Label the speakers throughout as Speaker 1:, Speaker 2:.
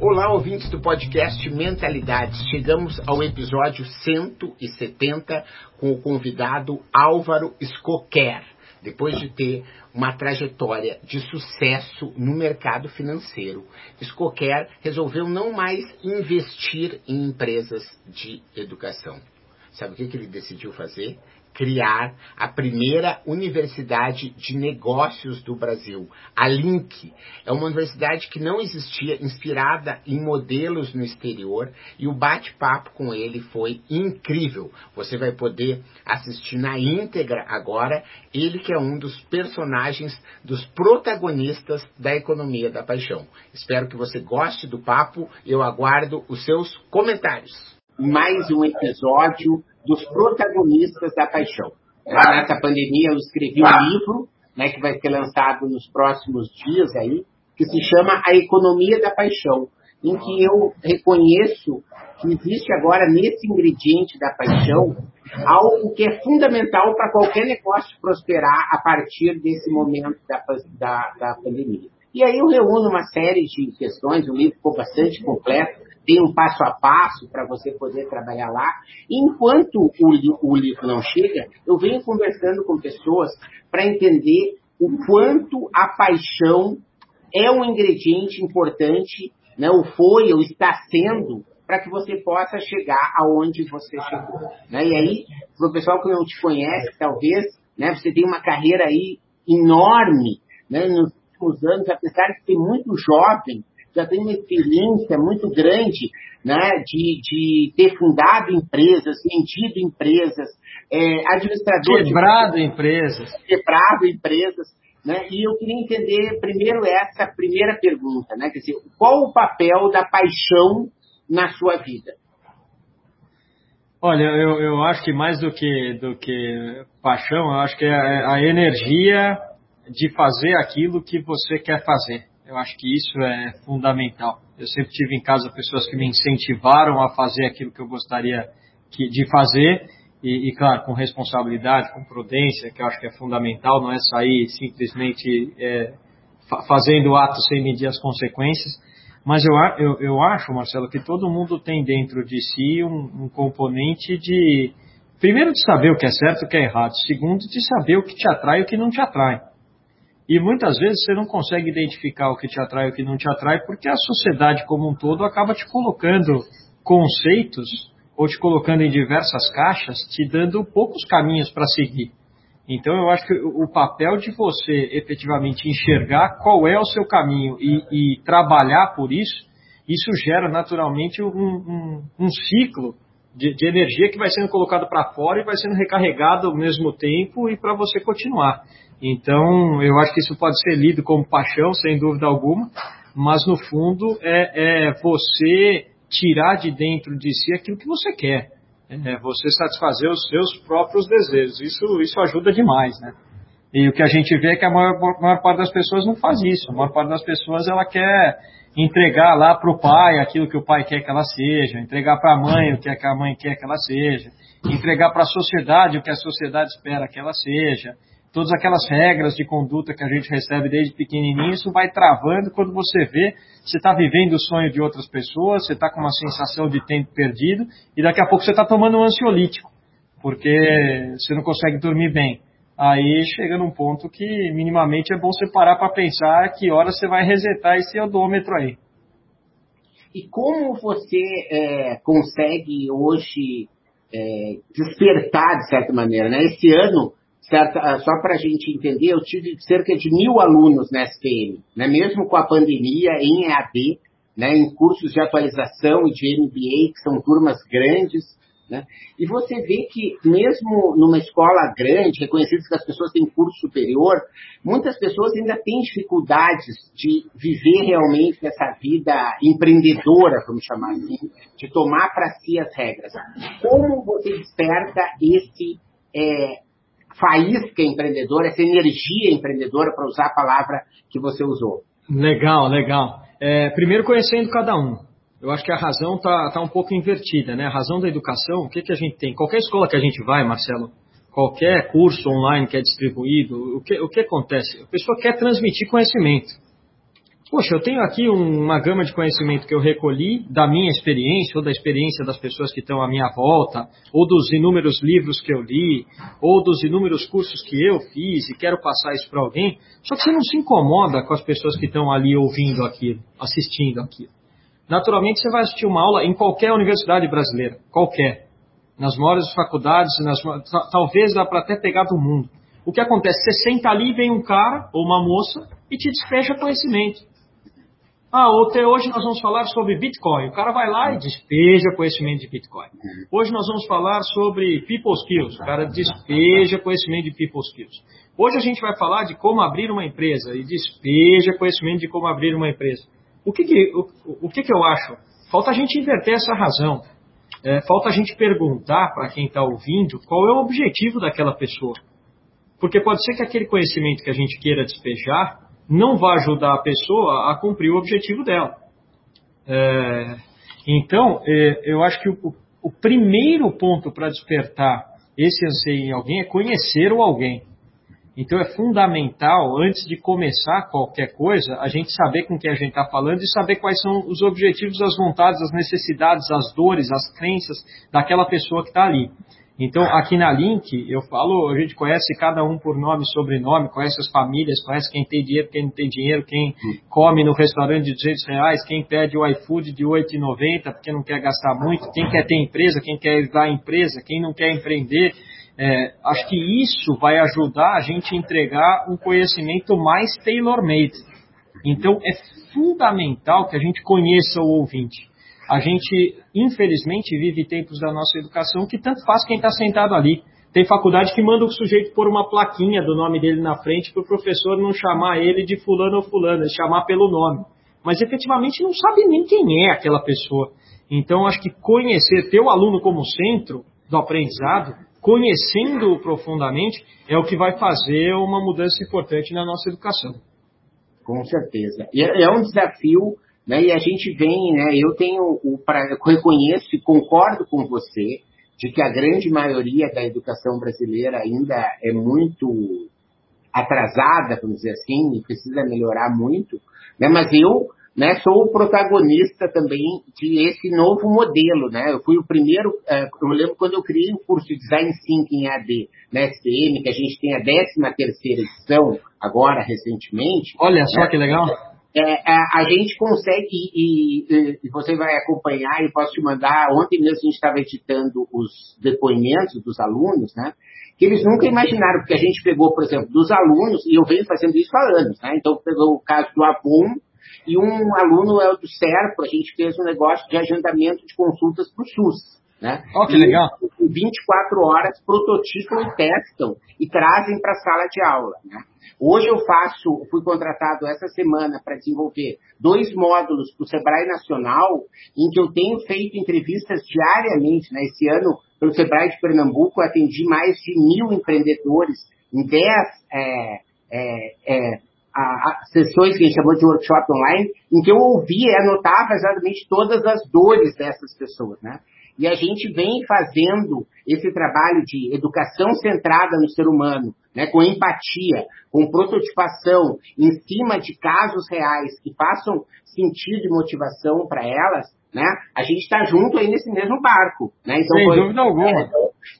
Speaker 1: Olá, ouvintes do podcast Mentalidades. Chegamos ao episódio 170 com o convidado Álvaro Escoquer. Depois de ter uma trajetória de sucesso no mercado financeiro, Escoquer resolveu não mais investir em empresas de educação. Sabe o que, que ele decidiu fazer? Criar a primeira universidade de negócios do Brasil, a Link. É uma universidade que não existia, inspirada em modelos no exterior, e o bate-papo com ele foi incrível. Você vai poder assistir na íntegra agora, ele que é um dos personagens, dos protagonistas da economia da paixão. Espero que você goste do papo, eu aguardo os seus comentários. Mais um episódio dos protagonistas da paixão. Nessa pandemia eu escrevi um livro, né, que vai ser lançado nos próximos dias aí, que se chama A Economia da Paixão, em que eu reconheço que existe agora nesse ingrediente da paixão algo que é fundamental para qualquer negócio prosperar a partir desse momento da, da, da pandemia. E aí eu reúno uma série de questões, o livro ficou bastante completo, tem um passo a passo para você poder trabalhar lá. Enquanto o, o livro não chega, eu venho conversando com pessoas para entender o quanto a paixão é um ingrediente importante, né, ou foi, ou está sendo, para que você possa chegar aonde você chegou. Né? E aí, para o pessoal que não te conhece, talvez, né, você tem uma carreira aí enorme né, nos últimos anos, apesar de ser muito jovem, já tem uma experiência muito grande né, de, de ter fundado empresas, vendido empresas, é, administrador...
Speaker 2: Quebrado de, empresas.
Speaker 1: Quebrado empresas. Né? E eu queria entender primeiro essa primeira pergunta, né? Quer dizer, qual o papel da paixão na sua vida?
Speaker 2: Olha, eu, eu acho que mais do que, do que paixão, eu acho que é a energia de fazer aquilo que você quer fazer. Eu acho que isso é fundamental. Eu sempre tive em casa pessoas que me incentivaram a fazer aquilo que eu gostaria de fazer e, e, claro, com responsabilidade, com prudência, que eu acho que é fundamental, não é sair simplesmente é, fazendo atos sem medir as consequências. Mas eu, eu, eu, acho, Marcelo, que todo mundo tem dentro de si um, um componente de, primeiro, de saber o que é certo e o que é errado, segundo, de saber o que te atrai e o que não te atrai. E muitas vezes você não consegue identificar o que te atrai e o que não te atrai, porque a sociedade como um todo acaba te colocando conceitos ou te colocando em diversas caixas, te dando poucos caminhos para seguir. Então eu acho que o papel de você efetivamente enxergar qual é o seu caminho e, e trabalhar por isso, isso gera naturalmente um, um, um ciclo de, de, energia que vai sendo colocado para fora e vai sendo recarregado ao mesmo tempo e para você continuar. Então, eu acho que isso pode ser lido como paixão, sem dúvida alguma, mas no fundo é, é você tirar de dentro de si aquilo que você quer. É você satisfazer os seus próprios desejos. Isso, isso ajuda demais, né? E o que a gente vê é que a maior, maior parte das pessoas não faz isso. A maior parte das pessoas ela quer entregar lá para o pai aquilo que o pai quer que ela seja, entregar para a mãe o que a mãe quer que ela seja, entregar para a sociedade o que a sociedade espera que ela seja todas aquelas regras de conduta que a gente recebe desde pequenininho, isso vai travando quando você vê, você está vivendo o sonho de outras pessoas, você está com uma sensação de tempo perdido e daqui a pouco você está tomando um ansiolítico, porque você não consegue dormir bem. Aí chega num ponto que minimamente é bom você parar para pensar que hora você vai resetar esse odômetro aí.
Speaker 1: E como você é, consegue hoje é, despertar de certa maneira, né? Esse ano certa, ah, só para a gente entender, eu tive cerca de mil alunos na SPM, né, mesmo com a pandemia, em EAD, né, em cursos de atualização e de MBA, que são turmas grandes, Né? E você vê que, mesmo numa escola grande, reconhecido que as pessoas têm curso superior, muitas pessoas ainda têm dificuldades de viver realmente essa vida empreendedora, vamos chamar assim, de tomar para si as regras. Como você desperta esse é, faísca empreendedora, essa energia empreendedora, para usar a palavra que você usou?
Speaker 2: Legal, legal. É, primeiro conhecendo cada um. Eu acho que a razão está tá um pouco invertida, né? A razão da educação, o que, que a gente tem? Qualquer escola que a gente vai, Marcelo, qualquer curso online que é distribuído, o que, o que acontece? A pessoa quer transmitir conhecimento. Poxa, eu tenho aqui uma gama de conhecimento que eu recolhi da minha experiência, ou da experiência das pessoas que estão à minha volta, ou dos inúmeros livros que eu li, ou dos inúmeros cursos que eu fiz e quero passar isso para alguém. Só que você não se incomoda com as pessoas que estão ali ouvindo aquilo, assistindo aquilo. Naturalmente, você vai assistir uma aula em qualquer universidade brasileira, qualquer. Nas maiores faculdades, nas, talvez dá para até pegar do mundo. O que acontece? Você senta ali, vem um cara ou uma moça e te despeja conhecimento. Ah, até hoje nós vamos falar sobre Bitcoin. O cara vai lá e despeja conhecimento de Bitcoin. Hoje nós vamos falar sobre People Skills. O cara despeja conhecimento de People Skills. Hoje a gente vai falar de como abrir uma empresa e despeja conhecimento de como abrir uma empresa. O que, que o, o que, que eu acho? Falta a gente inverter essa razão. É, falta a gente perguntar para quem está ouvindo qual é o objetivo daquela pessoa. Porque pode ser que aquele conhecimento que a gente queira despejar não vai ajudar a pessoa a cumprir o objetivo dela. É, então, é, eu acho que o, o primeiro ponto para despertar esse anseio em alguém é conhecer o alguém. Então é fundamental, antes de começar qualquer coisa, a gente saber com quem a gente está falando e saber quais são os objetivos, as vontades, as necessidades, as dores, as crenças daquela pessoa que está ali. Então, aqui na Link, eu falo, a gente conhece cada um por nome e sobrenome, conhece as famílias, conhece quem tem dinheiro, quem não tem dinheiro, quem come no restaurante de 200 reais, quem pede o iFood de 8,90 porque não quer gastar muito, quem quer ter empresa, quem quer dar empresa, quem não quer empreender. É, acho que isso vai ajudar a gente a entregar um conhecimento mais tailor-made. Então, é fundamental que a gente conheça o ouvinte a gente, infelizmente, vive tempos da nossa educação que tanto faz quem está sentado ali. Tem faculdade que manda o sujeito pôr uma plaquinha do nome dele na frente para o professor não chamar ele de fulano ou fulano, chamar pelo nome. Mas efetivamente não sabe nem quem é aquela pessoa. Então, acho que conhecer, ter o aluno como centro do aprendizado, conhecendo-o profundamente, é o que vai fazer uma mudança importante na nossa educação.
Speaker 1: Com certeza. E é, é um desafio né? E a gente vem, né? eu tenho o pra, reconheço e concordo com você de que a grande maioria da educação brasileira ainda é muito atrasada, vamos dizer assim, e precisa melhorar muito, né? mas eu né, sou o protagonista também de esse novo modelo. Né? Eu fui o primeiro, é, eu lembro quando eu criei o curso de Design Thinking AD na SPM, que a gente tem a 13 terceira edição, agora, recentemente.
Speaker 2: Olha só né? que legal
Speaker 1: é, a, a, gente consegue, e, e, você vai acompanhar, e posso te mandar, ontem mesmo a gente estava editando os depoimentos dos alunos, né? Que eles nunca imaginaram, porque a gente pegou, por exemplo, dos alunos, e eu venho fazendo isso há anos, né? Então, pegou o caso do Avon, e um aluno é o do SERPO, a gente fez um negócio de agendamento de consultas para o SUS. Né?
Speaker 2: Oh, que legal.
Speaker 1: E, 24 horas prototipam e testam e trazem para a sala de aula. Né? Hoje eu faço, fui contratado essa semana para desenvolver dois módulos para o Sebrae Nacional, em que eu tenho feito entrevistas diariamente. Né? Esse ano, pelo Sebrae de Pernambuco, atendi mais de mil empreendedores em dez é, é, é, a, a, sessões que a gente chamou de workshop online, em que eu ouvia e anotava exatamente todas as dores dessas pessoas. Né? E a gente vem fazendo esse trabalho de educação centrada no ser humano, né, com empatia, com prototipação, em cima de casos reais que façam sentido e motivação para elas, né, a gente está junto aí nesse mesmo barco. Né?
Speaker 2: Então, Sem foi, dúvida alguma.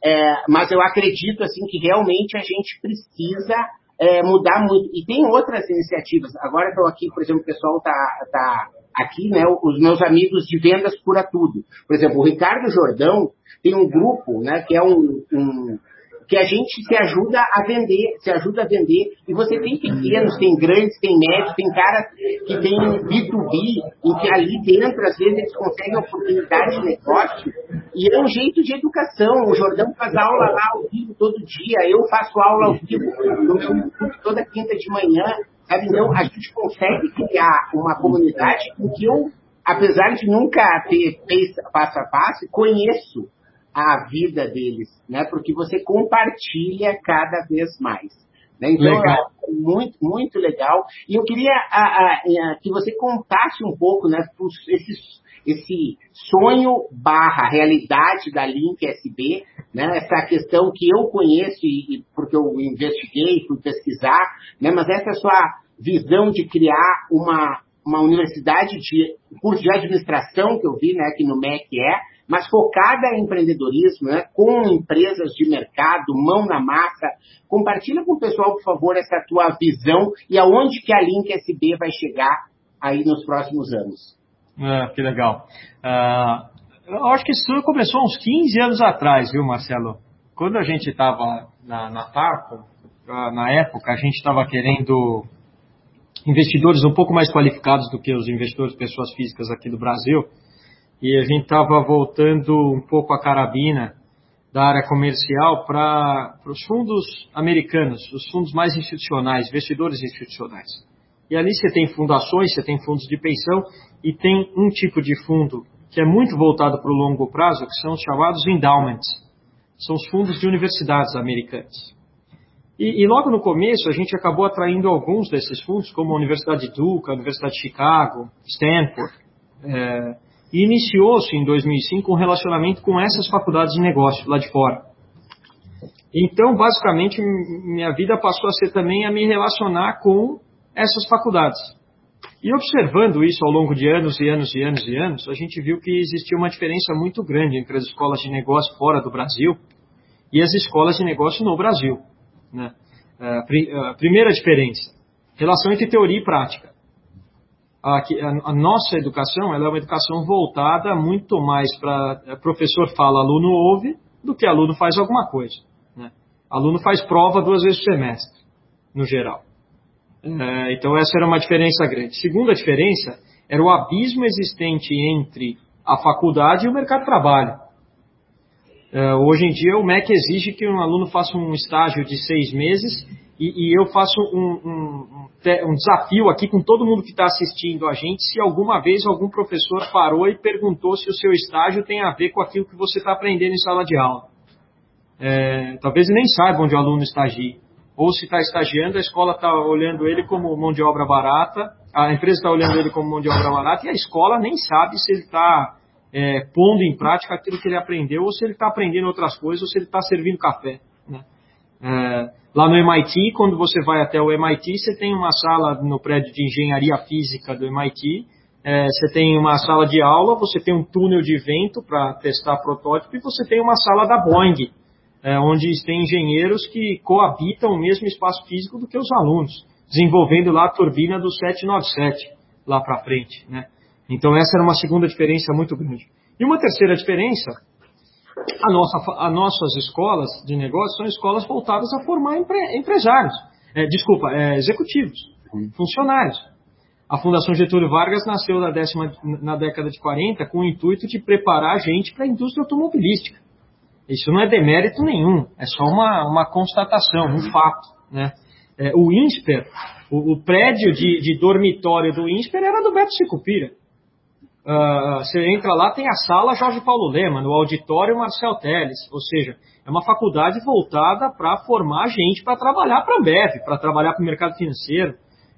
Speaker 1: É, é, mas eu acredito assim que realmente a gente precisa é, mudar muito. E tem outras iniciativas. Agora estou aqui, por exemplo, o pessoal está tá aqui, né, os meus amigos de vendas cura tudo. Por exemplo, o Ricardo Jordão tem um grupo, né, que é um, um que a gente se ajuda a vender, se ajuda a vender. E você tem pequenos, tem grandes, tem médios, tem caras que tem B2B, em que ali dentro, às vezes, eles conseguem oportunidade de negócio E é um jeito de educação. O Jordão faz aula lá ao vivo todo dia. Eu faço aula ao vivo no meu toda quinta de manhã. Sabe? Então, a gente consegue criar uma comunidade em que eu, apesar de nunca ter feito passo a passo, conheço a vida deles, né? Porque você compartilha cada vez mais. Né? Então,
Speaker 2: Legal.
Speaker 1: é muito, muito legal. E eu queria a, a, a, que você contasse um pouco, né, os- esses- esse sonho barra realidade da Link SB, né, essa questão que eu conheço e, e porque eu investiguei, fui pesquisar, né, mas essa sua visão de criar uma, uma universidade de curso de administração que eu vi, né, que no MEC é, mas focada em empreendedorismo, né, com empresas de mercado, mão na massa. Compartilha com o pessoal, por favor, essa tua visão e aonde que a Link SB vai chegar aí nos próximos anos.
Speaker 2: Ah, que legal. Ah, eu acho que isso começou uns 15 anos atrás, viu, Marcelo? Quando a gente estava na, na Tarco, ah, na época, a gente estava querendo investidores um pouco mais qualificados do que os investidores pessoas físicas aqui do Brasil, e a gente estava voltando um pouco a carabina da área comercial para os fundos americanos, os fundos mais institucionais, investidores institucionais. E ali você tem fundações, você tem fundos de pensão e tem um tipo de fundo que é muito voltado para o longo prazo, que são os chamados endowments. São os fundos de universidades americanas. E, e logo no começo a gente acabou atraindo alguns desses fundos, como a Universidade de Duke, a Universidade de Chicago, Stanford. É, e iniciou-se em 2005 um relacionamento com essas faculdades de negócio lá de fora. Então, basicamente, minha vida passou a ser também a me relacionar com essas faculdades. E observando isso ao longo de anos e anos e anos e anos, a gente viu que existia uma diferença muito grande entre as escolas de negócio fora do Brasil e as escolas de negócio no Brasil. né? A pri- a primeira diferença, relação entre teoria e prática. A, a- a nossa educação ela é uma educação voltada muito mais para professor fala, aluno ouve, do que aluno faz alguma coisa. né? Aluno faz prova duas vezes por semestre, no geral. É, então essa era uma diferença grande. Segunda diferença era o abismo existente entre a faculdade e o mercado de trabalho. É, hoje em dia o MEC exige que um aluno faça um estágio de seis meses e, e eu faço um, um- um desafio aqui com todo mundo que está assistindo a gente, se alguma vez algum professor parou e perguntou se o seu estágio tem a ver com aquilo que você está aprendendo em sala de aula. É, talvez nem saiba onde o aluno estagia. Ou se está estagiando, a escola está olhando ele como mão de obra barata, a empresa está olhando ele como mão de obra barata, e a escola nem sabe se ele está é, pondo em prática aquilo que ele aprendeu, ou se ele está aprendendo outras coisas, ou se ele está servindo café. né? É, lá no MIT, quando você vai até o MIT, você tem uma sala no prédio de engenharia física do MIT, é, você tem uma sala de aula, você tem um túnel de vento para testar protótipo, e você tem uma sala da Boeing, é, onde tem engenheiros que coabitam o mesmo espaço físico do que os alunos, desenvolvendo lá a turbina do 797 lá para frente. Né? Então essa era uma segunda diferença muito grande. E uma terceira diferença, a nossa, as nossas escolas de negócios são escolas voltadas a formar empre- empresários, é, desculpa, é, executivos, funcionários. A Fundação Getúlio Vargas nasceu na, décima, na década de 40 com o intuito de preparar a gente para a indústria automobilística. Isso não é demérito nenhum, é só uma, uma constatação, um fato. Né? É, o INSPER, o, o prédio de, de dormitório do INSPER era do Beto Sicupira. Ah, você entra lá, tem a sala Jorge Paulo Lema, no auditório Marcel Teles. Ou seja, é uma faculdade voltada para formar gente para trabalhar para a Ambev, para trabalhar para o mercado financeiro.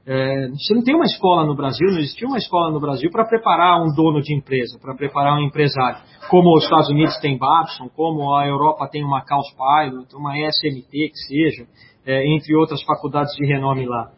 Speaker 2: É, você não tem uma escola no Brasil, não existiu uma escola no Brasil para preparar um dono de empresa, para preparar um empresário. Como os Estados Unidos tem Babson, como a Europa tem uma Caos Pilot, uma SMT que seja, é, entre outras faculdades de renome lá.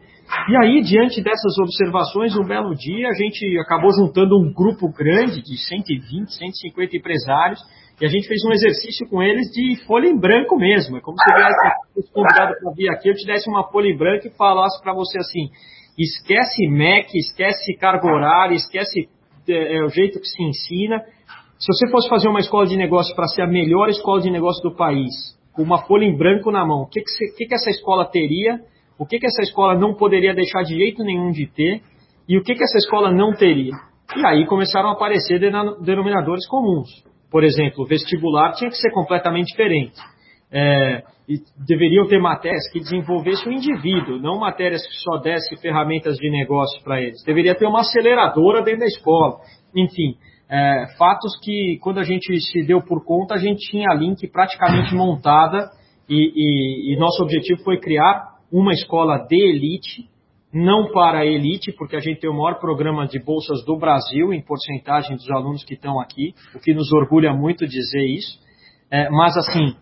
Speaker 2: E aí, diante dessas observações, um belo dia a gente acabou juntando um grupo grande de 120, 150 empresários e a gente fez um exercício com eles de folha em branco mesmo. É como se eu tivesse convidado para vir aqui, eu te desse uma folha em branco e falasse para você assim: esquece MEC, esquece carga horária, esquece é, é, o jeito que se ensina. Se você fosse fazer uma escola de negócio para ser a melhor escola de negócio do país, com uma folha em branco na mão, o que, que, que que essa escola teria? O que, que essa escola não poderia deixar de jeito nenhum de ter? E o que, que essa escola não teria? E aí começaram a aparecer denominadores comuns. Por exemplo, o vestibular tinha que ser completamente diferente. É, e deveriam ter matérias que desenvolvessem o indivíduo, não matérias que só dessem ferramentas de negócio para eles. Deveria ter uma aceleradora dentro da escola. Enfim, é, fatos que quando a gente se deu por conta, a gente tinha a Link praticamente montada e, e, e nosso objetivo foi criar uma escola de elite, não para a elite, porque a gente tem o maior programa de bolsas do Brasil em porcentagem dos alunos que estão aqui, o que nos orgulha muito dizer isso. É, mas assim,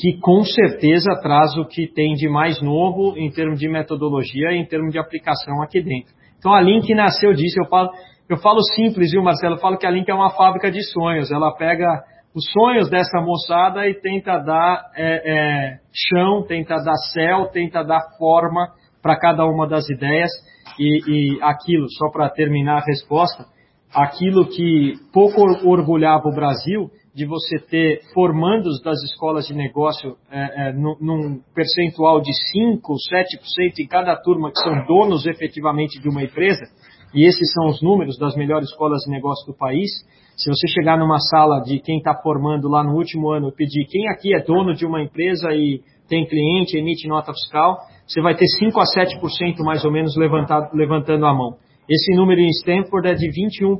Speaker 2: que com certeza traz o que tem de mais novo em termos de metodologia e em termos de aplicação aqui dentro. Então a Link nasceu disso, eu falo, eu falo simples, viu Marcelo? Eu falo que a Link é uma fábrica de sonhos, ela pega os sonhos dessa moçada e tenta dar é, é, chão, tenta dar céu, tenta dar forma para cada uma das ideias e, e aquilo, só para terminar a resposta, aquilo que pouco orgulhava o Brasil de você ter formandos das escolas de negócio é, é, num percentual de 5, 7% em cada turma que são donos efetivamente de uma empresa, e esses são os números das melhores escolas de negócio do país, se você chegar numa sala de quem está formando lá no último ano e pedir quem aqui é dono de uma empresa e tem cliente, emite nota fiscal, você vai ter 5 a 7% mais ou menos levantado, levantando a mão. Esse número em Stanford é de 21%.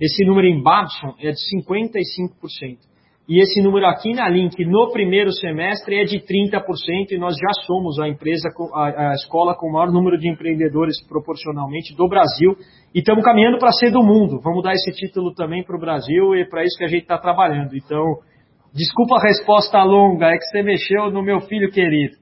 Speaker 2: Esse número em Babson é de 55%. E esse número aqui na Link no primeiro semestre é de 30% e nós já somos a empresa, a, escola com o maior número de empreendedores proporcionalmente do Brasil e estamos caminhando para ser do mundo. Vamos dar esse título também para o Brasil e para isso que a gente está trabalhando. Então, desculpa a resposta longa, é que você mexeu no meu filho querido.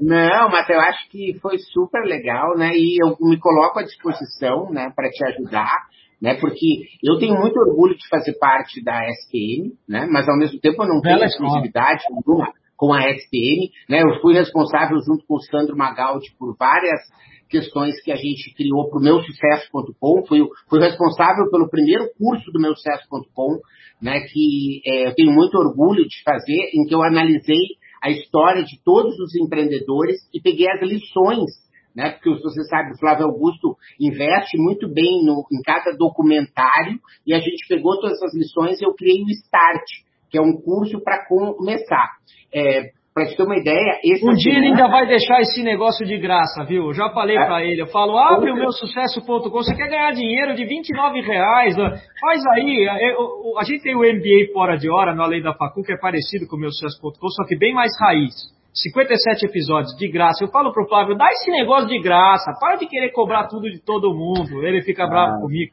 Speaker 1: Não, mas eu acho que foi super legal, né? E eu me coloco à disposição, né, para te ajudar né? Porque eu tenho muito orgulho de fazer parte da SPM, né? Mas ao mesmo tempo eu não tenho exclusividade nenhuma com a SPM, né? Eu fui responsável junto com o Sandro Magaldi por várias questões que a gente criou para o meu sucesso.com, fui, fui responsável pelo primeiro curso do meu sucesso.com, né? Que é, eu tenho muito orgulho de fazer, em que eu analisei a história de todos os empreendedores e peguei as lições né? Porque você sabe, o Flávio Augusto investe muito bem no, em cada documentário e a gente pegou todas essas lições e eu criei o Start, que é um curso para começar. É, para te ter uma ideia, esse
Speaker 2: um dia ele ainda vai deixar esse negócio de graça, viu? Eu já falei é. para ele, eu falo, abre o meu sucesso.com, você quer ganhar dinheiro de 29 reais, faz aí, a gente tem o MBA fora de hora no Além da Facu, que é parecido com o meu sucesso.com, só que bem mais raiz. 57 episódios de graça. Eu falo pro Flávio, dá esse negócio de graça, para de querer cobrar tudo de todo mundo. Ele fica bravo ah. comigo.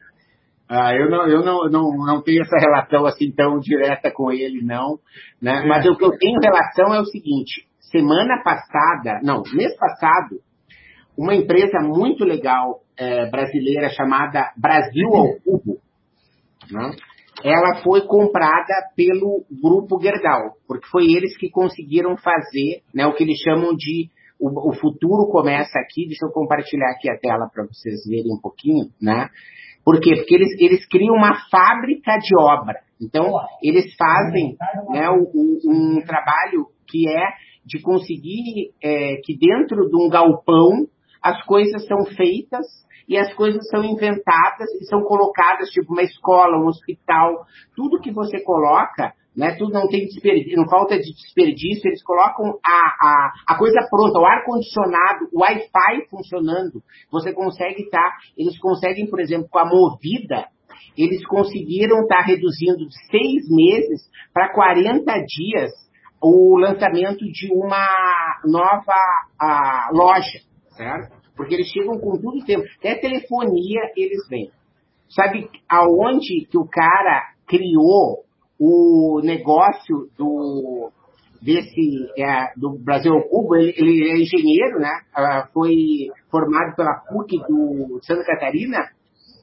Speaker 1: Ah, eu não, eu não, não, não tenho essa relação assim tão direta com ele, não. Né? É. Mas o que eu tenho relação é o seguinte: semana passada, não, mês passado, uma empresa muito legal é, brasileira chamada Brasil ao Cubo, né? ela foi comprada pelo grupo Gerdau, porque foi eles que conseguiram fazer né, o que eles chamam de o, o futuro começa aqui. Deixa eu compartilhar aqui a tela para vocês verem um pouquinho, né? Por quê? Porque eles, eles criam uma fábrica de obra. Então, eles fazem né, um, um trabalho que é de conseguir é, que dentro de um galpão as coisas são feitas e as coisas são inventadas e são colocadas, tipo uma escola, um hospital, tudo que você coloca, né, tudo não tem desperdício, não falta de desperdício, eles colocam a, a, a coisa pronta, o ar-condicionado, o Wi-Fi funcionando, você consegue estar, tá, eles conseguem, por exemplo, com a movida, eles conseguiram estar tá reduzindo de seis meses para 40 dias o lançamento de uma nova a, loja, certo? Porque eles chegam com tudo o tempo. Até telefonia eles vêm. Sabe aonde que o cara criou o negócio do desse é, do Brasil ao Cubo? Ele, ele, é engenheiro, né? Ah, foi formado pela PUC do Santa Catarina.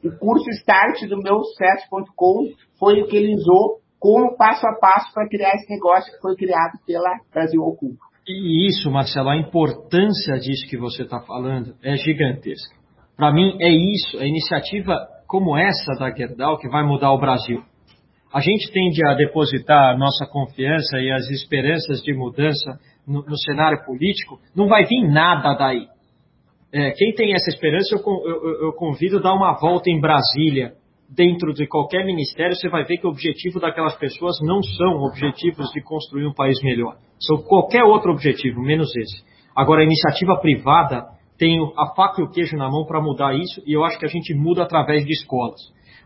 Speaker 1: O curso Start do meu sucesso.com foi o que ele usou como passo a passo para criar esse negócio que foi criado pela Brasil ao Cubo.
Speaker 2: E isso, Marcelo, a importância disso que você está falando é gigantesca. Para mim, é isso, a iniciativa como essa da Gerdau que vai mudar o Brasil. A gente tende a depositar nossa confiança e as esperanças de mudança no, no cenário político, não vai vir nada daí. É, quem tem essa esperança, eu, eu, eu convido a dar uma volta em Brasília dentro de qualquer ministério, você vai ver que o objetivo daquelas pessoas não são objetivos de construir um país melhor. São qualquer outro objetivo, menos esse. Agora, a iniciativa privada tem a faca e o queijo na mão para mudar isso, e eu acho que a gente muda através de escolas.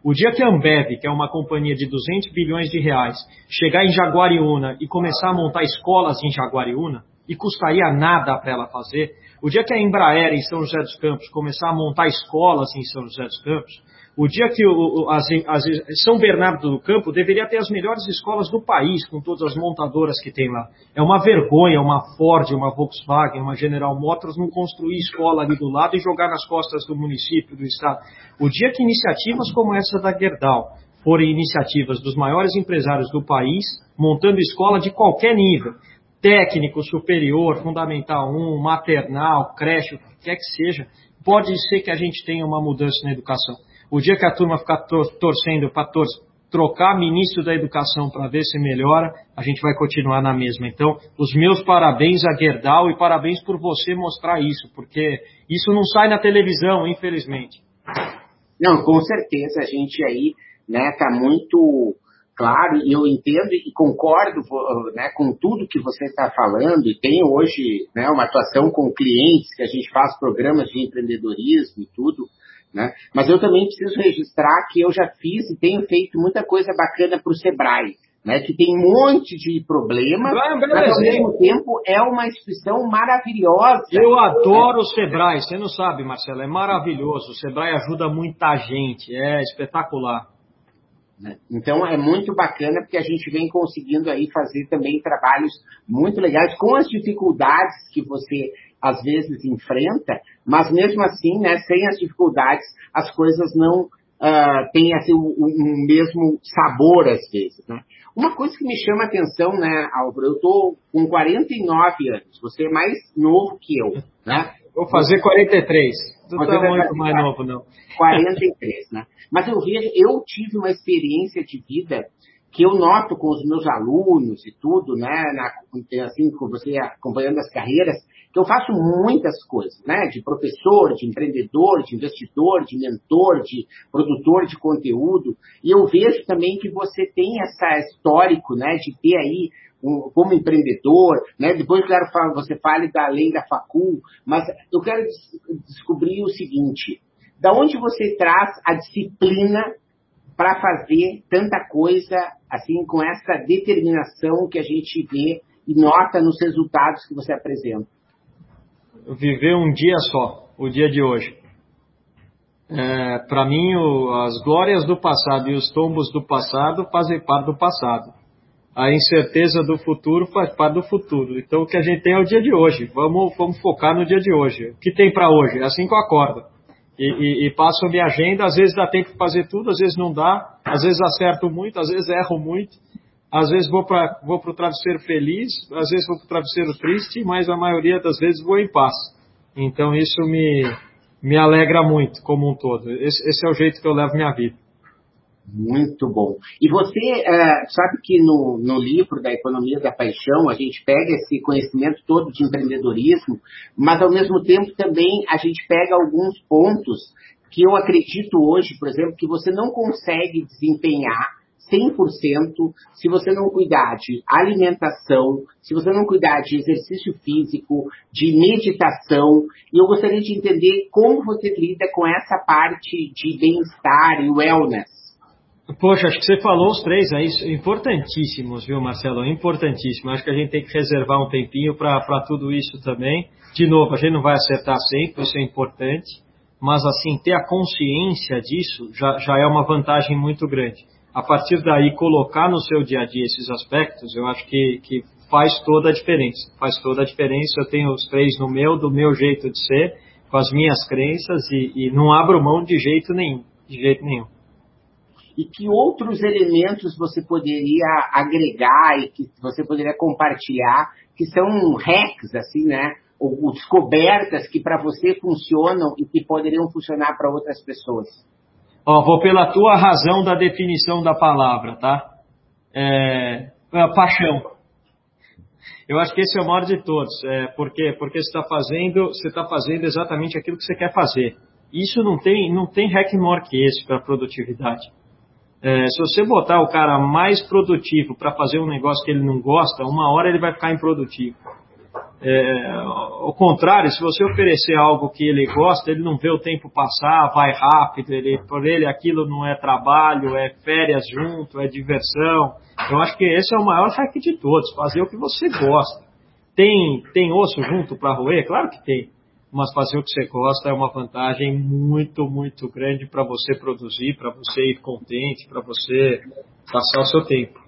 Speaker 2: O dia que a Ambev, que é uma companhia de 200 bilhões de reais, chegar em Jaguariúna e começar a montar escolas em Jaguariúna, e custaria nada para ela fazer, o dia que a Embraer em São José dos Campos começar a montar escolas em São José dos Campos, o dia que o, as, as, São Bernardo do Campo deveria ter as melhores escolas do país, com todas as montadoras que tem lá. É uma vergonha uma Ford, uma Volkswagen, uma General Motors não construir escola ali do lado e jogar nas costas do município, do estado. O dia que iniciativas como essa da Gerdau forem iniciativas dos maiores empresários do país, montando escola de qualquer nível, técnico, superior, fundamental 1, maternal, creche, o que quer que seja, pode ser que a gente tenha uma mudança na educação. O dia que a turma ficar torcendo para tor trocar ministro da educação para ver se melhora, a gente vai continuar na mesma. Então, os meus parabéns a Gerdau e parabéns por você mostrar isso, porque isso não sai na televisão, infelizmente.
Speaker 1: Não, com certeza a gente aí né, tá muito claro e eu entendo e concordo né, com tudo que você está falando e tem hoje né, uma atuação com clientes que a gente faz programas de empreendedorismo e tudo. Né? Mas eu também preciso registrar que eu já fiz e tenho feito muita coisa bacana para o Sebrae. Né, que tem um monte de problemas, é mas ao mesmo tempo é uma instituição maravilhosa.
Speaker 2: Eu adoro o Sebrae, você não sabe, Marcelo, é maravilhoso. O Sebrae ajuda muita gente, é espetacular.
Speaker 1: Né? Então é muito bacana porque a gente vem conseguindo aí fazer também trabalhos muito legais com as dificuldades que você às vezes enfrenta, mas mesmo assim, né, sem as dificuldades, as coisas não uh, têm assim, um, um, mesmo sabor às vezes. Né? Uma coisa que me chama a atenção, né, Álvaro, eu estou com 49 anos, você é mais novo que eu, né?
Speaker 2: Vou fazer 43. Tu tá muito mais novo, não.
Speaker 1: 43, né? Mas eu vejo, eu tive uma experiência de vida que eu noto com os meus alunos e tudo, né, na, assim, com você acompanhando as carreiras, que eu faço muitas coisas, né? De professor, de empreendedor, de investidor, de mentor, de produtor de conteúdo. E eu vejo também que você tem essa histórico, né? De ter aí um, como empreendedor, né? Depois eu quero falar, você fale da lei da facul, mas eu quero des descobrir o seguinte: da onde você traz a disciplina para fazer tanta coisa assim com essa determinação que a gente vê e nota nos resultados que você apresenta?
Speaker 2: viver um dia só, o dia de hoje. É, Para mim, o, as glórias do passado e os tombos do passado fazem parte do passado. A incerteza do futuro faz parte do futuro. Então, o que a gente tem é o dia de hoje. Vamos, vamos focar no dia de hoje. O que tem para hoje? É assim que eu acordo. E, e, e, passo minha agenda. Às vezes dá tempo de fazer tudo, às vezes não dá. Às vezes acerto muito, às vezes erro muito. Às vezes vou para vou o travesseiro feliz, às vezes vou para o travesseiro triste, mas a maioria das vezes vou em paz. Então isso me, me alegra muito como um todo. Esse, esse é o jeito que eu levo minha vida.
Speaker 1: Muito bom. E você uh, sabe que no, no livro da Economia da Paixão, a gente pega esse conhecimento todo de empreendedorismo, mas ao mesmo tempo também a gente pega alguns pontos que eu acredito hoje, por exemplo, que você não consegue desempenhar 100% se você não cuidar de alimentação, se você não cuidar de exercício físico, de meditação. E eu gostaria de entender como você lida com essa parte de bem-estar e wellness.
Speaker 2: Poxa, acho que você falou os três aí, importantíssimos, viu, Marcelo? Importantíssimo. Acho que a gente tem que reservar um tempinho para tudo isso também. De novo, a gente não vai acertar sempre, isso é importante, mas assim, ter a consciência disso já, já é uma vantagem muito grande a partir daí colocar no seu dia a dia esses aspectos, eu acho que, que faz toda a diferença. Faz toda a diferença. Eu tenho os três no meu, do meu jeito de ser, com as minhas crenças e, e não abro mão de jeito nenhum, de jeito nenhum.
Speaker 1: E que outros elementos você poderia agregar e que você poderia compartilhar, que são hacks, assim, né? Ou, descobertas que para você funcionam e que poderiam funcionar para outras pessoas.
Speaker 2: Ó, vou pela tua razão da definição da palavra, tá? É, é paixão. Eu acho que esse é o maior de todos. É, por quê? Porque você está fazendo, você está fazendo exatamente aquilo que você quer fazer. Isso não tem, não tem hack maior que esse para produtividade. É, se você botar o cara mais produtivo para fazer um negócio que ele não gosta, uma hora ele vai ficar improdutivo. É, ao contrário, se você oferecer algo que ele gosta, ele não vê o tempo passar, vai rápido, ele, por ele aquilo não é trabalho, é férias junto, é diversão. Eu acho que esse é o maior hack de todos, fazer o que você gosta. Tem, tem osso junto para roer? Claro que tem. Mas fazer o que você gosta é uma vantagem muito, muito grande para você produzir, para você ir contente, para você passar o seu tempo.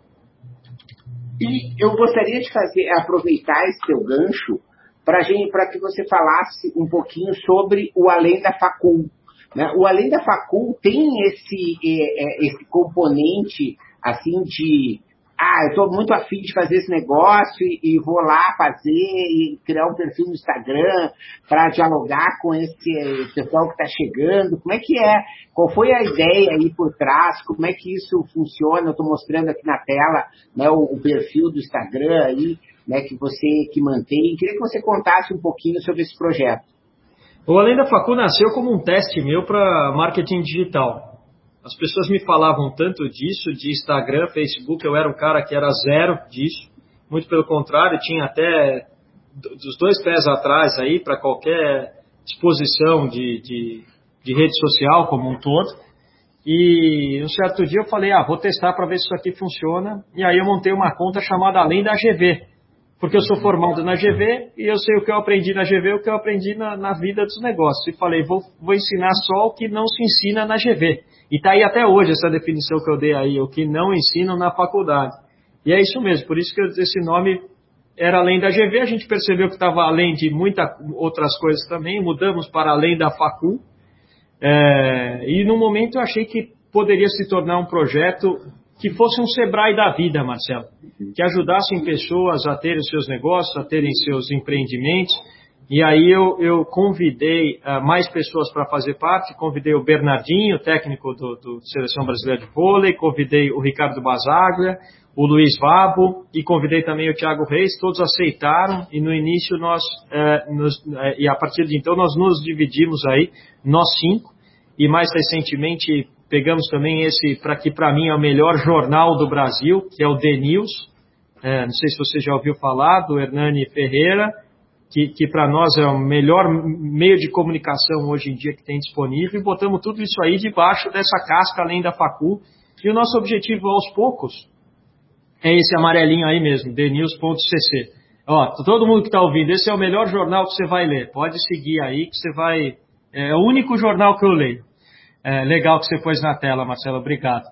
Speaker 1: E eu gostaria de fazer, aproveitar esse seu gancho para que você falasse um pouquinho sobre o Além da Facul. Né? O Além da Facul tem esse, é, esse componente assim de ah, eu estou muito afim de fazer esse negócio e, e, vou lá fazer e criar um perfil no Instagram para dialogar com esse pessoal que está chegando. Como é que é? Qual foi a ideia aí por trás? Como é que isso funciona? Eu estou mostrando aqui na tela né, o, o, perfil do Instagram aí, né, que você que mantém. Queria que você contasse um pouquinho sobre esse projeto.
Speaker 2: O Além da Facu nasceu como um teste meu para marketing digital. As pessoas me falavam tanto disso, de Instagram, Facebook, eu era um cara que era zero disso. Muito pelo contrário, tinha até dos dois pés atrás aí para qualquer exposição de, de, de, rede social como um todo. E um certo dia eu falei, ah, vou testar para ver se isso aqui funciona. E aí eu montei uma conta chamada Além da GV. Porque eu sou formado na GV e eu sei o que eu aprendi na GV, o que eu aprendi na, na vida dos negócios. E falei, vou, vou ensinar só o que não se ensina na GV. E está aí até hoje essa definição que eu dei aí, o que não ensinam na faculdade. E é isso mesmo, por isso que esse nome era além da GV, a gente percebeu que estava além de muitas outras coisas também, mudamos para além da Facu. É, e no momento eu achei que poderia se tornar um projeto que fosse um Sebrae da vida, Marcelo, que ajudassem pessoas a terem seus negócios, a terem seus empreendimentos, e aí eu, eu convidei uh, mais pessoas para fazer parte, convidei o Bernardinho, técnico do, do, Seleção Brasileira de Vôlei, convidei o Ricardo Basaglia, o Luiz Vabo e convidei também o Thiago Reis, todos aceitaram e no início nós, uh, nos, uh, e a partir de então nós nos dividimos aí, nós cinco, e mais recentemente pegamos também esse, para que para mim é o melhor jornal do Brasil, que é o The News, não sei se você já ouviu falar, do Hernani Ferreira, que, que para nós é o melhor meio de comunicação hoje em dia que tem disponível, e botamos tudo isso aí debaixo dessa casca além da facu. E o nosso objetivo aos poucos é esse amarelinho aí mesmo, dnews.cc. Ó, todo mundo que está ouvindo, esse é o melhor jornal que você vai ler. Pode seguir aí que você vai. É o único jornal que eu leio. É, legal que você pôs na tela, Marcelo, obrigado.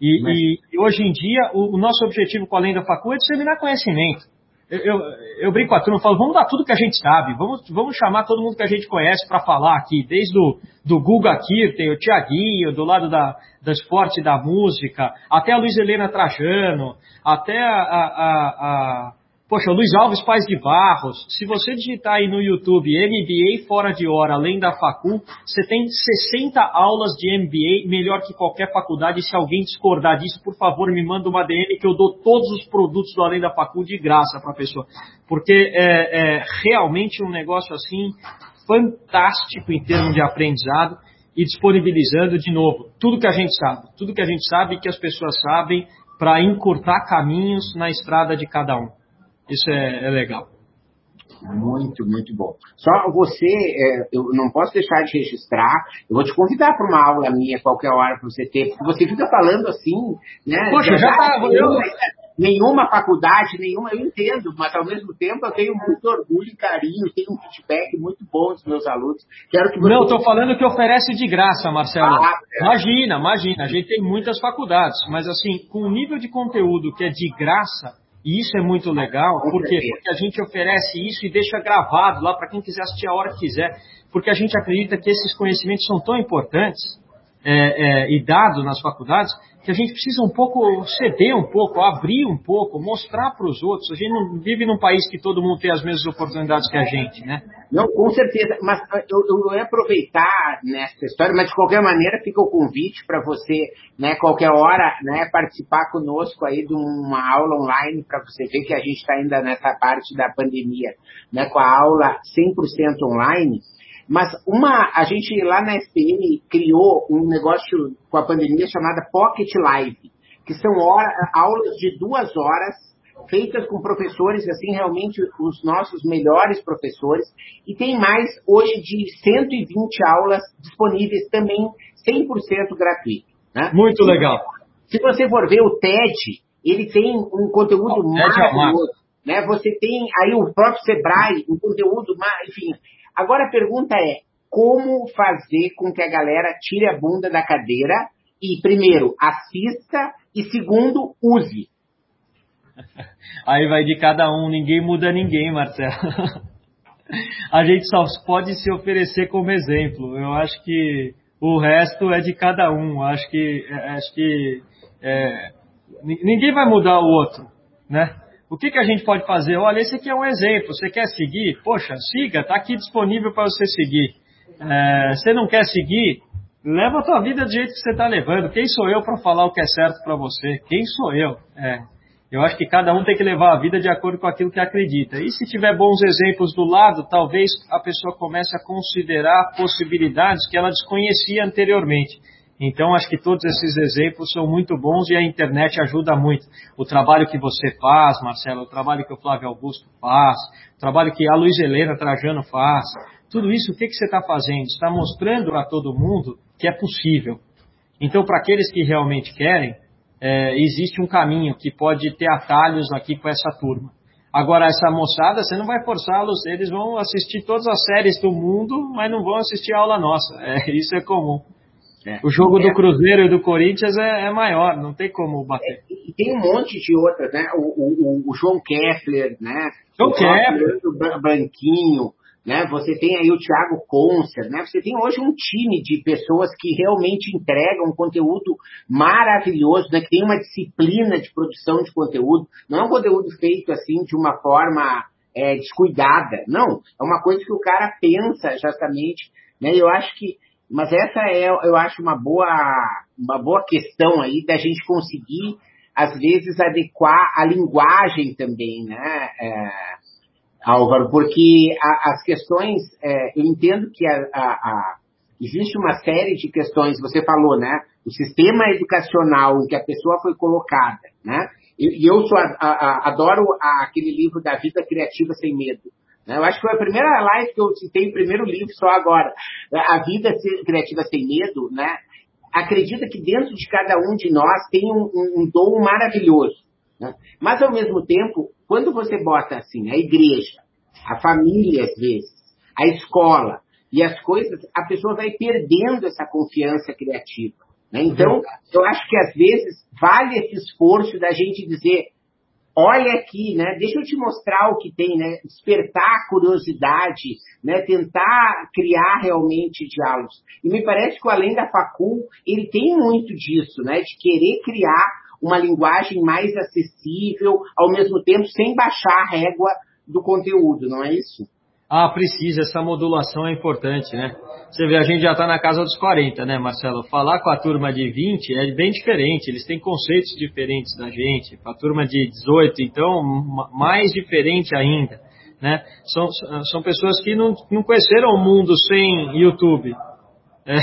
Speaker 2: E, e, e hoje em dia, o, o, nosso objetivo com Além da Facu é disseminar conhecimento. Eu, eu, eu, brinco com a turma, falo, vamos dar tudo que a gente sabe, vamos, vamos chamar todo mundo que a gente conhece para falar aqui, desde o do Guga Kirten, o Tiaguinho, do lado da, da esporte da música, até a Luiz Helena Trajano, até a, a, a Poxa, Luiz Alves Pais de Barros, se você digitar aí no YouTube MBA fora de hora, além da facul, você tem 60 aulas de MBA, melhor que qualquer faculdade. Se alguém discordar disso, por favor, me manda uma DM que eu dou todos os produtos do Além da Facul de graça para a pessoa. Porque é, é realmente um negócio assim fantástico em termos de aprendizado e disponibilizando de novo tudo que a gente sabe, tudo que a gente sabe e que as pessoas sabem para encurtar caminhos na estrada de cada um. Isso é, é legal.
Speaker 1: Muito, muito bom. Só você, é, eu não posso deixar de registrar, eu vou te convidar para uma aula minha qualquer hora para você ter, porque você fica falando assim, né?
Speaker 2: Poxa, já, já tá. Eu...
Speaker 1: Nenhuma faculdade, nenhuma, eu entendo, mas ao mesmo tempo eu tenho muito orgulho e carinho, tenho um feedback muito bom dos meus alunos. Quero que você...
Speaker 2: Não, estou falando que oferece de graça, Marcelo. Ah, é. Imagina, imagina, a gente tem muitas faculdades, mas assim, com o nível de conteúdo que é de graça, e isso é muito legal, por quê? Porque a gente oferece isso e deixa gravado lá para quem quiser assistir a hora que quiser, porque a gente acredita que esses conhecimentos são tão importantes é, é, e dados nas faculdades que a gente precisa um pouco ceder um pouco, abrir um pouco, mostrar para os outros. A gente não vive num país que todo mundo tem as mesmas oportunidades que a gente, né?
Speaker 1: Não, com certeza. Mas eu, eu ia aproveitar nessa história, mas de qualquer maneira fica o convite para você, né, qualquer hora, né, participar conosco aí de uma aula online para você ver que a gente está ainda nessa parte da pandemia, né, com a aula 100% online. Mas uma, a gente lá na SPM criou um negócio com a pandemia chamada Pocket Live, que são hora, aulas de duas horas feitas com professores, assim, realmente os nossos melhores professores, e tem mais hoje de 120 aulas disponíveis também 100% gratuito. Né?
Speaker 2: Muito legal.
Speaker 1: Se você for ver o TED, ele tem um conteúdo
Speaker 2: o é
Speaker 1: maravilhoso. Né? Você tem aí o próprio Sebrae, um conteúdo, enfim. Agora a pergunta é, como fazer com que a galera tire a bunda da cadeira e, primeiro, assista e, segundo, use.
Speaker 2: Aí vai de cada um, ninguém muda ninguém, Marcelo. A gente só pode se oferecer como exemplo. Eu acho que o resto é de cada um. Acho que, é, acho que é, ninguém vai mudar o outro, né? O que, que a gente pode fazer? Olha, esse aqui é um exemplo. Você quer seguir? Poxa, siga, está aqui disponível para você seguir. É, você não quer seguir? Leva a tua vida do jeito que você está levando. Quem sou eu para falar o que é certo para você? Quem sou eu? É, eu acho que cada um tem que levar a vida de acordo com aquilo que acredita. E se tiver bons exemplos do lado, talvez a pessoa comece a considerar possibilidades que ela desconhecia anteriormente. Então, acho que todos esses exemplos são muito bons e a internet ajuda muito. O trabalho que você faz, Marcelo, o trabalho que o Flávio Augusto faz, o trabalho que a Luiz Helena Trajano faz, tudo isso, o que, que você está fazendo? Está mostrando a todo mundo que é possível. Então, para aqueles que realmente querem, é, existe um caminho que pode ter atalhos aqui com essa turma. Agora, essa moçada, você não vai forçá-los, eles vão assistir todas as séries do mundo, mas não vão assistir a aula nossa. É, isso é comum. É. O jogo do é. Cruzeiro e do Corinthians é, é maior, não tem como bater.
Speaker 1: e tem um monte de outras, né? O, o, o João Kessler, né?
Speaker 2: João.
Speaker 1: O Branquinho, né? Você tem aí o Thiago Concer, né? Você tem hoje um time de pessoas que realmente entregam um conteúdo maravilhoso, né? Que tem uma disciplina de produção de conteúdo. Não é um conteúdo feito assim de uma forma é, descuidada, não. É uma coisa que o cara pensa justamente, né? Eu acho que, mas essa é, eu acho uma boa, uma boa questão aí da gente conseguir às vezes adequar a linguagem também, né? É, Álvaro, porque a, as questões, é, eu entendo que a, a, existe uma série de questões, você falou, né? O sistema educacional em que a pessoa foi colocada, né? E, e eu sou, adoro aquele livro da Vida Criativa Sem Medo. Né? Eu acho que foi a primeira live que eu citei, o primeiro livro só agora. A Vida Criativa Sem Medo, né? Acredita que dentro de cada um de nós tem um, um, um dom maravilhoso. Né? Mas, ao mesmo tempo, quando você bota assim, a igreja, a família, às vezes, a escola e as coisas, a pessoa vai perdendo essa confiança criativa. Né? Então, eu acho que às vezes vale esse esforço da gente dizer, olha aqui, né? Deixa eu te mostrar o que tem, né? Despertar a curiosidade, né? Tentar criar realmente diálogos. E me parece que o Além da Facul, ele tem muito disso, né? De querer criar uma linguagem mais acessível, ao mesmo tempo sem baixar a régua do conteúdo, não é isso?
Speaker 2: Ah, precisa, essa modulação é importante, né? Você vê, a gente já está na casa dos 40, né, Marcelo? Falar com a turma de 20 é bem diferente, eles têm conceitos diferentes da gente. Com a turma de 18, então, mais diferente ainda, né? São, são pessoas que não, não conheceram o mundo sem YouTube. É,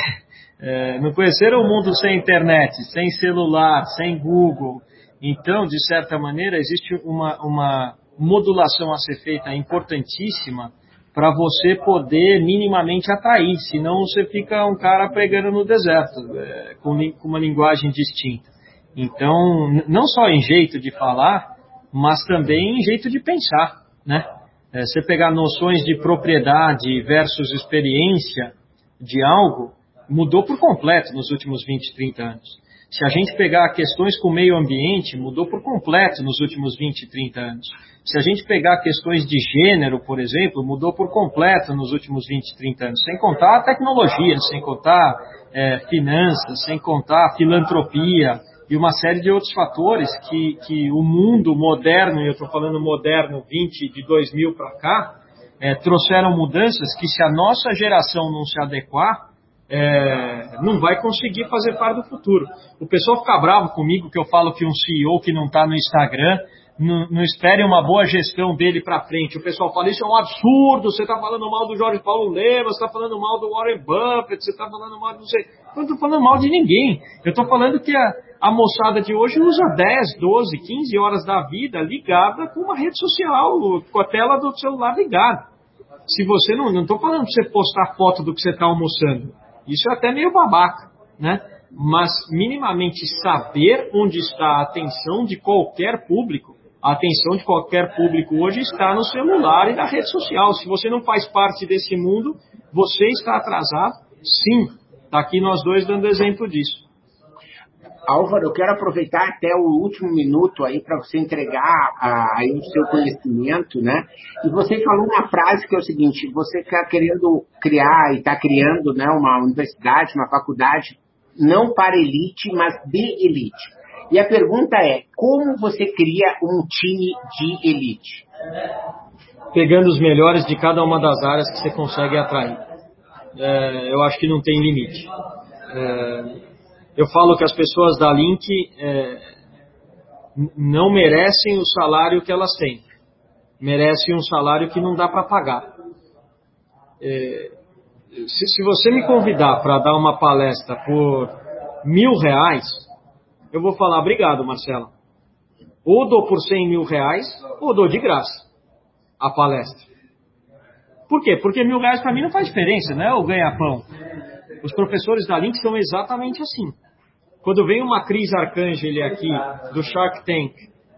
Speaker 2: é, não conheceram o mundo sem internet, sem celular, sem Google. Então, de certa maneira, existe uma, uma modulação a ser feita importantíssima para você poder minimamente atrair, senão você fica um cara pregando no deserto, é, com, com uma linguagem distinta. Então, não só em jeito de falar, mas também em jeito de pensar, né? É, você pegar noções de propriedade versus experiência de algo, mudou por completo nos últimos 20, 30 anos. Se a gente pegar questões com o meio ambiente, mudou por completo nos últimos 20, 30 anos. Se a gente pegar questões de gênero, por exemplo, mudou por completo nos últimos 20, 30 anos. Sem contar a tecnologia, sem contar é, finanças, sem contar filantropia e uma série de outros fatores que, que o mundo moderno, e eu estou falando moderno 20 de 2000 para cá, é, trouxeram mudanças que se a nossa geração não se adequar, é, não vai conseguir fazer parte do futuro. O pessoal fica bravo comigo que eu falo que um CEO que não está no Instagram não, não espere uma boa gestão dele para frente. O pessoal fala, isso é um absurdo, você está falando mal do Jorge Paulo Lema, você está falando mal do Warren Buffett, você está falando mal do... Eu não estou falando mal de ninguém. Eu estou falando que a, a moçada de hoje usa 10, 12, 15 horas da vida ligada com uma rede social, com a tela do celular ligada. Se você não... Não estou falando para você postar foto do que você está almoçando. Isso é até meio babaca, né? Mas minimamente saber onde está a atenção de qualquer público a atenção de qualquer público hoje está no celular e na rede social. Se você não faz parte desse mundo, você está atrasado? Sim. Está aqui nós dois dando exemplo disso.
Speaker 1: Álvaro, eu quero aproveitar até o último minuto aí para você entregar aí o seu conhecimento, né? E você falou uma frase que é o seguinte: você está querendo criar e está criando, né, uma universidade, uma faculdade não para elite, mas de elite. E a pergunta é: como você cria um time de elite?
Speaker 2: Pegando os melhores de cada uma das áreas que você consegue atrair. É, eu acho que não tem limite. É, eu falo que as pessoas da Link é, não merecem o salário que elas têm. Merecem um salário que não dá para pagar. É, se, se você me convidar para dar uma palestra por mil reais, eu vou falar, obrigado, Marcelo. Ou dou por 100 mil reais, ou dou de graça a palestra. Por quê? Porque mil reais para mim não faz diferença, não é o ganha-pão. Os professores da Link são exatamente assim. Quando vem uma Cris Arcangeli aqui, do Shark Tank,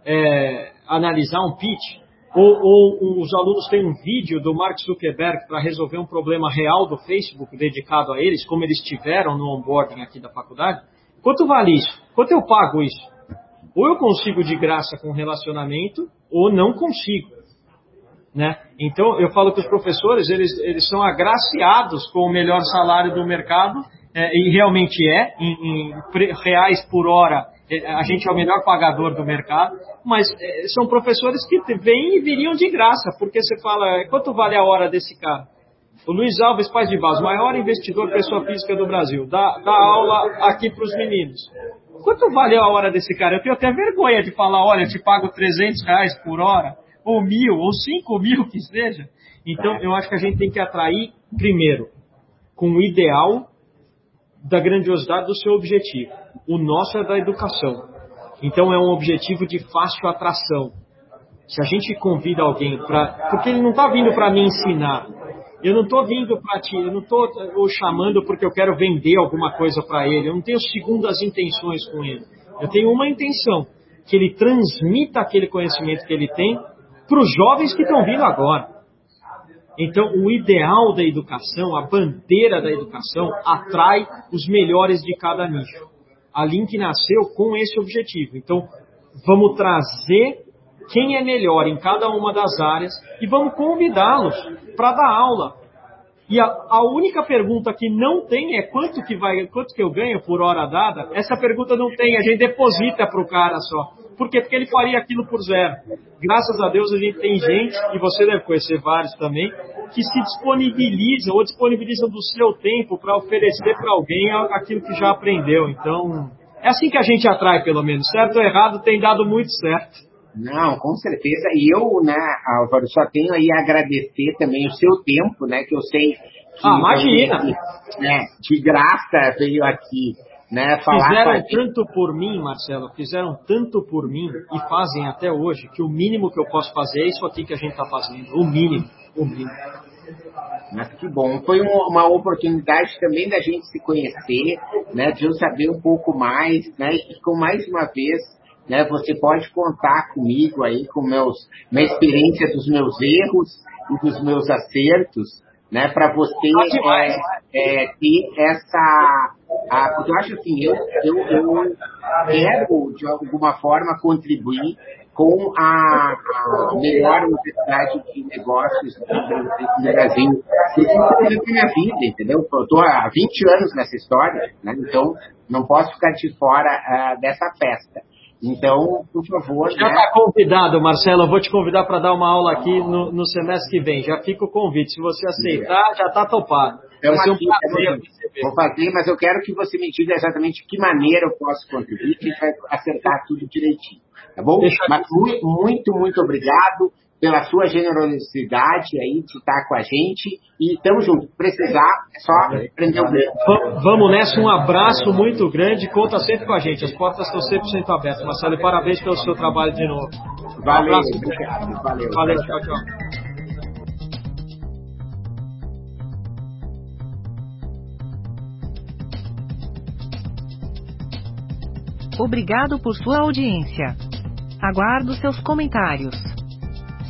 Speaker 2: é, analisar um pitch, ou, ou, os alunos têm um vídeo do Mark Zuckerberg para resolver um problema real do Facebook dedicado a eles, como eles tiveram no onboarding aqui da faculdade, Quanto vale isso? Quanto eu pago isso? Ou eu consigo de graça com relacionamento, ou não consigo. Né? Então, eu falo que os professores, eles, eles são agraciados com o melhor salário do mercado, é, e realmente é, em, em, reais por hora, é, a gente é o melhor pagador do mercado, mas é, são professores que vêm e viriam de graça, porque você fala, quanto vale a hora desse cara? O Luiz Alves Paz de Base, maior investidor pessoa física do Brasil, dá, dá aula aqui para os meninos. Quanto valeu a hora desse cara? Eu tenho até vergonha de falar, olha, te pago 300 reais por hora, ou mil, ou cinco mil que seja. Então, eu acho que a gente tem que atrair, primeiro, com o ideal da grandiosidade do seu objetivo. O nosso é da educação. Então, é um objetivo de fácil atração. Se a gente convida alguém para. Porque ele não está vindo para me ensinar, eu não estou vindo para ti, eu não estou o chamando porque eu quero vender alguma coisa para ele. Eu não tenho segundas intenções com ele. Eu tenho uma intenção, que ele transmita aquele conhecimento que ele tem para os jovens que estão vindo agora. Então, o ideal da educação, a bandeira da educação, atrai os melhores de cada nicho. A Link nasceu com esse objetivo. Então, vamos trazer quem é melhor em cada uma das áreas e vamos convidá-los para dar aula. E a, a, única pergunta que não tem é quanto que vai, quanto que eu ganho por hora dada. Essa pergunta não tem, a gente deposita para o cara só. Por quê? Porque ele faria aquilo por zero. Graças a Deus a gente tem gente, e você deve conhecer vários também, que se disponibilizam ou disponibilizam do seu tempo para oferecer para alguém aquilo que já aprendeu. Então, é assim que a gente atrai, pelo menos. Certo ou errado, tem dado muito certo.
Speaker 1: Não, com certeza. E eu, né, Álvaro, só tenho aí a agradecer também o seu tempo, né, que eu sei que
Speaker 2: ah, imagina.
Speaker 1: né, de graça veio aqui, né, falar
Speaker 2: Fizeram tanto por mim, Marcelo, fizeram tanto por mim e fazem até hoje que o mínimo que eu posso fazer é isso aqui que a gente está fazendo, o mínimo, o mínimo.
Speaker 1: Mas que bom, foi uma oportunidade também da gente se conhecer, né, de eu saber um pouco mais, né, e com mais uma vez né? Você pode contar comigo aí, com meus, minha experiência dos meus erros e dos meus acertos, né? Para você é, é, ter essa... A, porque eu acho assim, eu, eu, eu quero, de alguma forma, contribuir com a, a melhor universidade de negócios do Brasil. Isso é minha vida, entendeu? Eu estou há 20 anos nessa história, né? então não posso ficar de fora uh, dessa festa. Então, por favor.
Speaker 2: Já está né? convidado, Marcelo. Eu vou te convidar para dar uma aula aqui no, no, semestre que vem. Já fica o convite. Se você aceitar, já está topado.
Speaker 1: É Vai um prazer Vou fazer, mas eu quero que você me diga exatamente de que maneira eu posso contribuir, que a gente vai acertar tudo direitinho. Tá bom? Mas muito, muito, muito obrigado pela sua generosidade aí de estar com a gente. E tamo junto. Precisar, é só prender o dedo.
Speaker 2: Va- Vamos nessa, um abraço muito grande. Conta sempre com a gente. As portas estão 100% abertas. Marcelo, parabéns pelo seu trabalho de novo.
Speaker 1: Valeu,
Speaker 2: Um abraço.
Speaker 1: obrigado. Valeu.
Speaker 2: Valeu, tchau, tchau.
Speaker 3: Obrigado por sua audiência. Aguardo seus comentários.